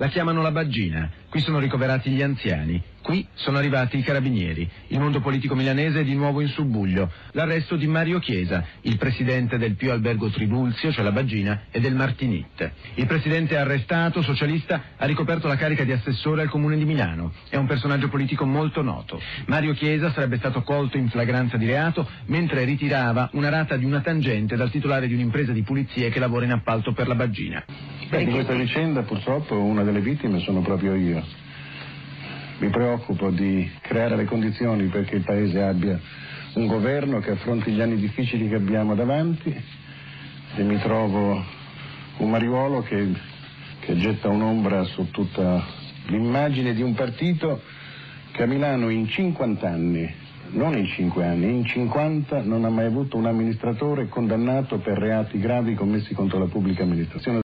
La chiamano la Baggina. Qui sono ricoverati gli anziani. Qui sono arrivati i carabinieri. Il mondo politico milanese è di nuovo in subbuglio. L'arresto di Mario Chiesa, il presidente del Pio Albergo Tribulzio, cioè la Baggina, e del Martinit. Il presidente arrestato, socialista, ha ricoperto la carica di assessore al comune di Milano. È un personaggio politico molto noto. Mario Chiesa sarebbe stato colto in flagranza di reato mentre ritirava una rata di una tangente dal titolare di un'impresa di pulizie che lavora in appalto per la Baggina. Beh, di questa vicenda purtroppo una delle vittime sono proprio io. Mi preoccupo di creare le condizioni perché il Paese abbia un governo che affronti gli anni difficili che abbiamo davanti e mi trovo un mariuolo che, che getta un'ombra su tutta l'immagine di un partito che a Milano in 50 anni, non in 5 anni, in 50 non ha mai avuto un amministratore condannato per reati gravi commessi contro la pubblica amministrazione.